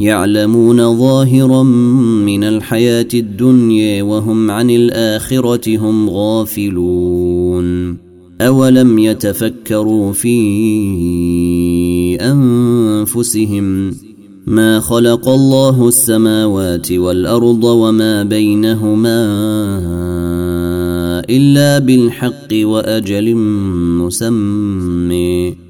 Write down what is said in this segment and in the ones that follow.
يعلمون ظاهرا من الحياة الدنيا وهم عن الآخرة هم غافلون. أولم يتفكروا في أنفسهم ما خلق الله السماوات والأرض وما بينهما إلا بالحق وأجل مسمى.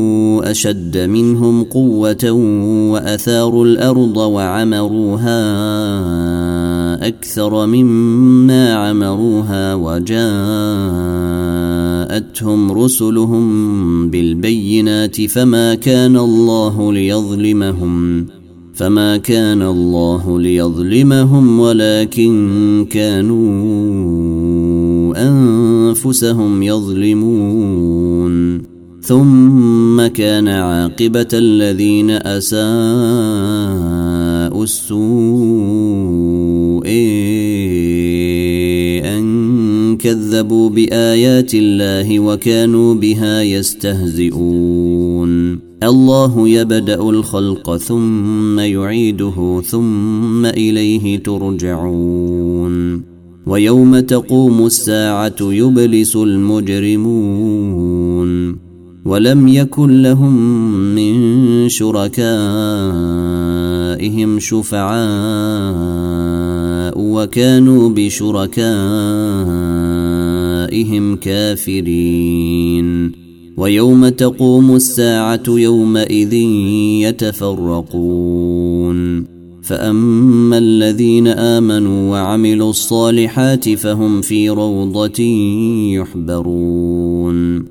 أشد منهم قوة وأثاروا الأرض وعمروها أكثر مما عمروها وجاءتهم رسلهم بالبينات فما كان الله ليظلمهم فما كان الله ليظلمهم ولكن كانوا أنفسهم يظلمون ثم كان عاقبة الذين أساءوا السوء أن كذبوا بآيات الله وكانوا بها يستهزئون. الله يبدأ الخلق ثم يعيده ثم إليه ترجعون. ويوم تقوم الساعة يبلس المجرمون. ولم يكن لهم من شركائهم شفعاء وكانوا بشركائهم كافرين. ويوم تقوم الساعة يومئذ يتفرقون. فأما الذين آمنوا وعملوا الصالحات فهم في روضة يحبرون.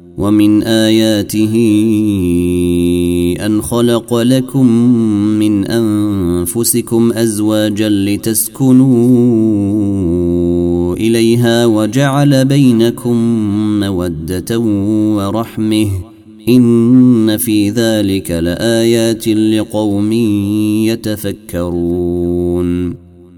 ومن آياته أن خلق لكم من أنفسكم أزواجا لتسكنوا إليها وجعل بينكم مودة ورحمة إن في ذلك لآيات لقوم يتفكرون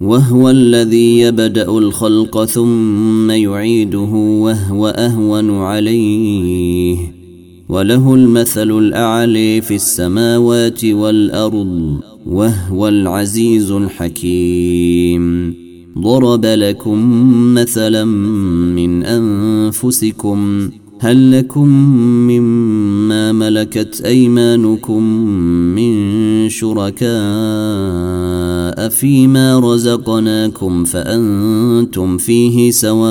وهو الذي يبدأ الخلق ثم يعيده وهو أهون عليه. وله المثل الاعلي في السماوات والأرض وهو العزيز الحكيم. ضرب لكم مثلا من أنفسكم هل لكم مما ملكت أيمانكم من شركاء فيما رزقناكم فأنتم فيه سواء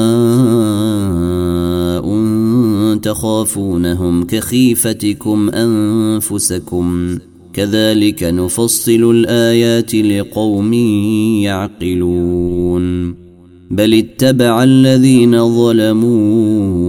تخافونهم كخيفتكم أنفسكم كذلك نفصل الآيات لقوم يعقلون بل اتبع الذين ظلموا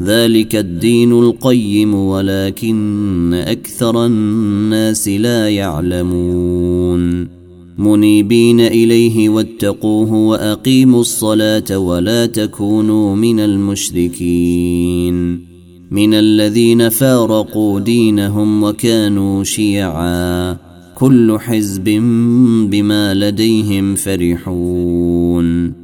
ذلك الدين القيم ولكن أكثر الناس لا يعلمون. منيبين إليه واتقوه وأقيموا الصلاة ولا تكونوا من المشركين. من الذين فارقوا دينهم وكانوا شيعا. كل حزب بما لديهم فرحون.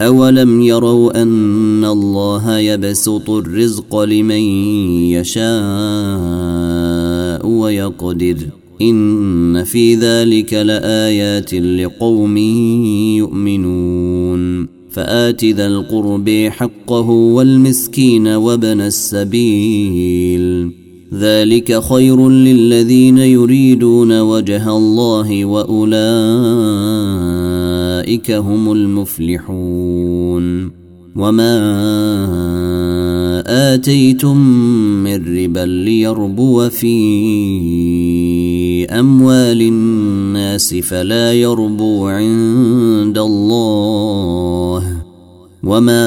أولم يروا أن الله يبسط الرزق لمن يشاء ويقدر إن في ذلك لآيات لقوم يؤمنون فآت ذا القرب حقه والمسكين وابن السبيل ذلك خير للذين يريدون وجه الله وأولئك اولئك هم المفلحون وما اتيتم من ربا ليربو في اموال الناس فلا يربو عند الله وما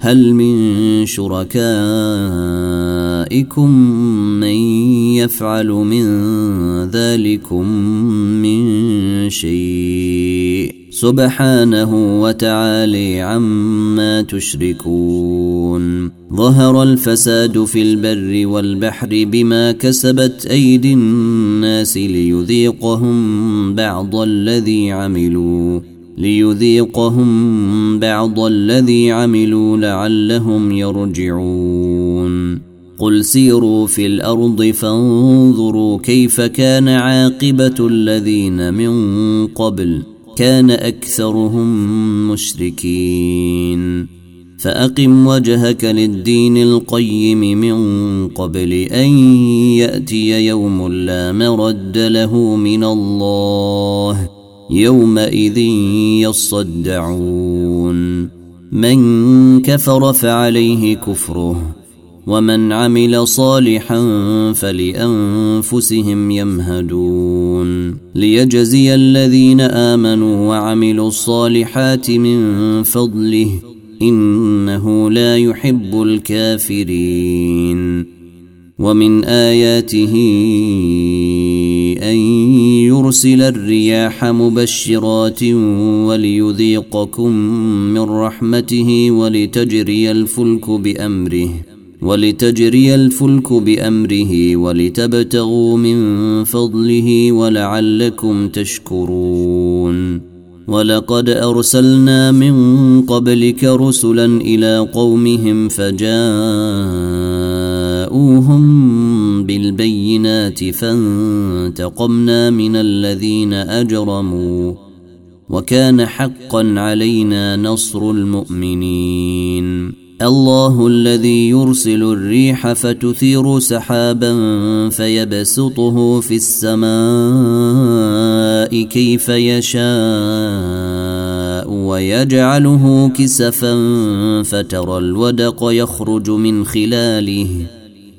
هل من شركائكم من يفعل من ذلكم من شيء؟ سبحانه وتعالي عما تشركون. ظهر الفساد في البر والبحر بما كسبت أيدي الناس ليذيقهم بعض الذي عملوا. ليذيقهم بعض الذي عملوا لعلهم يرجعون. قل سيروا في الأرض فانظروا كيف كان عاقبة الذين من قبل كان أكثرهم مشركين. فأقم وجهك للدين القيم من قبل أن يأتي يوم لا مرد له من الله. يومئذ يصدعون. من كفر فعليه كفره ومن عمل صالحا فلأنفسهم يمهدون. ليجزي الذين آمنوا وعملوا الصالحات من فضله إنه لا يحب الكافرين. ومن آياته أن يرسل الرياح مبشرات وليذيقكم من رحمته ولتجري الفلك بأمره ولتجري الفلك بأمره ولتبتغوا من فضله ولعلكم تشكرون. ولقد أرسلنا من قبلك رسلا إلى قومهم فجاءوهم بالبينات فانتقمنا من الذين أجرموا وكان حقا علينا نصر المؤمنين. الله الذي يرسل الريح فتثير سحابا فيبسطه في السماء كيف يشاء ويجعله كسفا فترى الودق يخرج من خلاله.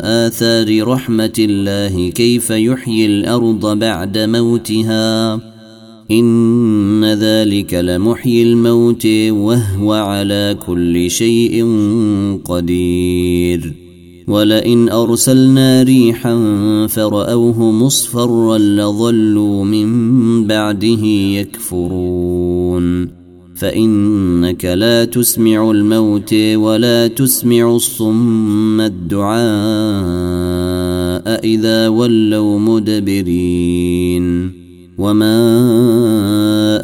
آثار رحمة الله كيف يحيي الأرض بعد موتها. إن ذلك لمحيي الموت وهو على كل شيء قدير. ولئن أرسلنا ريحا فرأوه مصفرا لظلوا من بعده يكفرون. فإنك لا تسمع الموت ولا تسمع الصم الدعاء إذا ولوا مدبرين. وما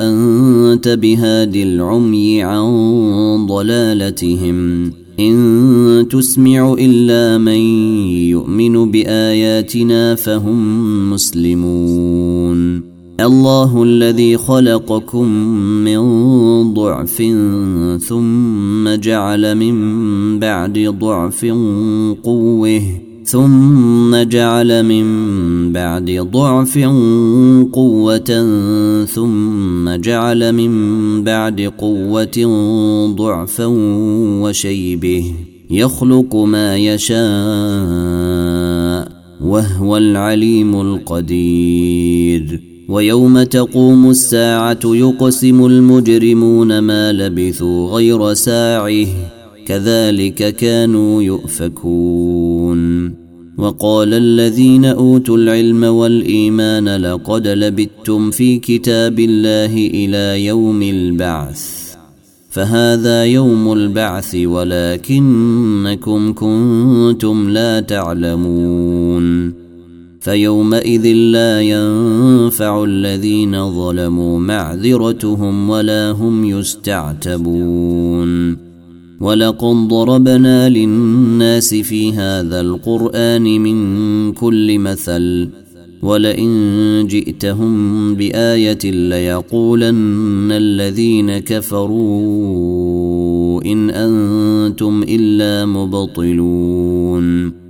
أنت بهاد العمي عن ضلالتهم. إن تسمع إلا من يؤمن بآياتنا فهم مسلمون. الله الذي خلقكم من ضعف ثم جعل من بعد ضعف قوة ثم جعل من بعد ضعف قوة ثم جعل من بعد قوة ضعفا وشيبه يخلق ما يشاء وهو العليم القدير. ويوم تقوم الساعة يقسم المجرمون ما لبثوا غير ساعه كذلك كانوا يؤفكون. وقال الذين أوتوا العلم والإيمان لقد لبثتم في كتاب الله إلى يوم البعث. فهذا يوم البعث ولكنكم كنتم لا تعلمون. فيومئذ لا ينفع الذين ظلموا معذرتهم ولا هم يستعتبون. ولقد ضربنا للناس في هذا القرآن من كل مثل ولئن جئتهم بآية ليقولن الذين كفروا إن أنتم إلا مبطلون.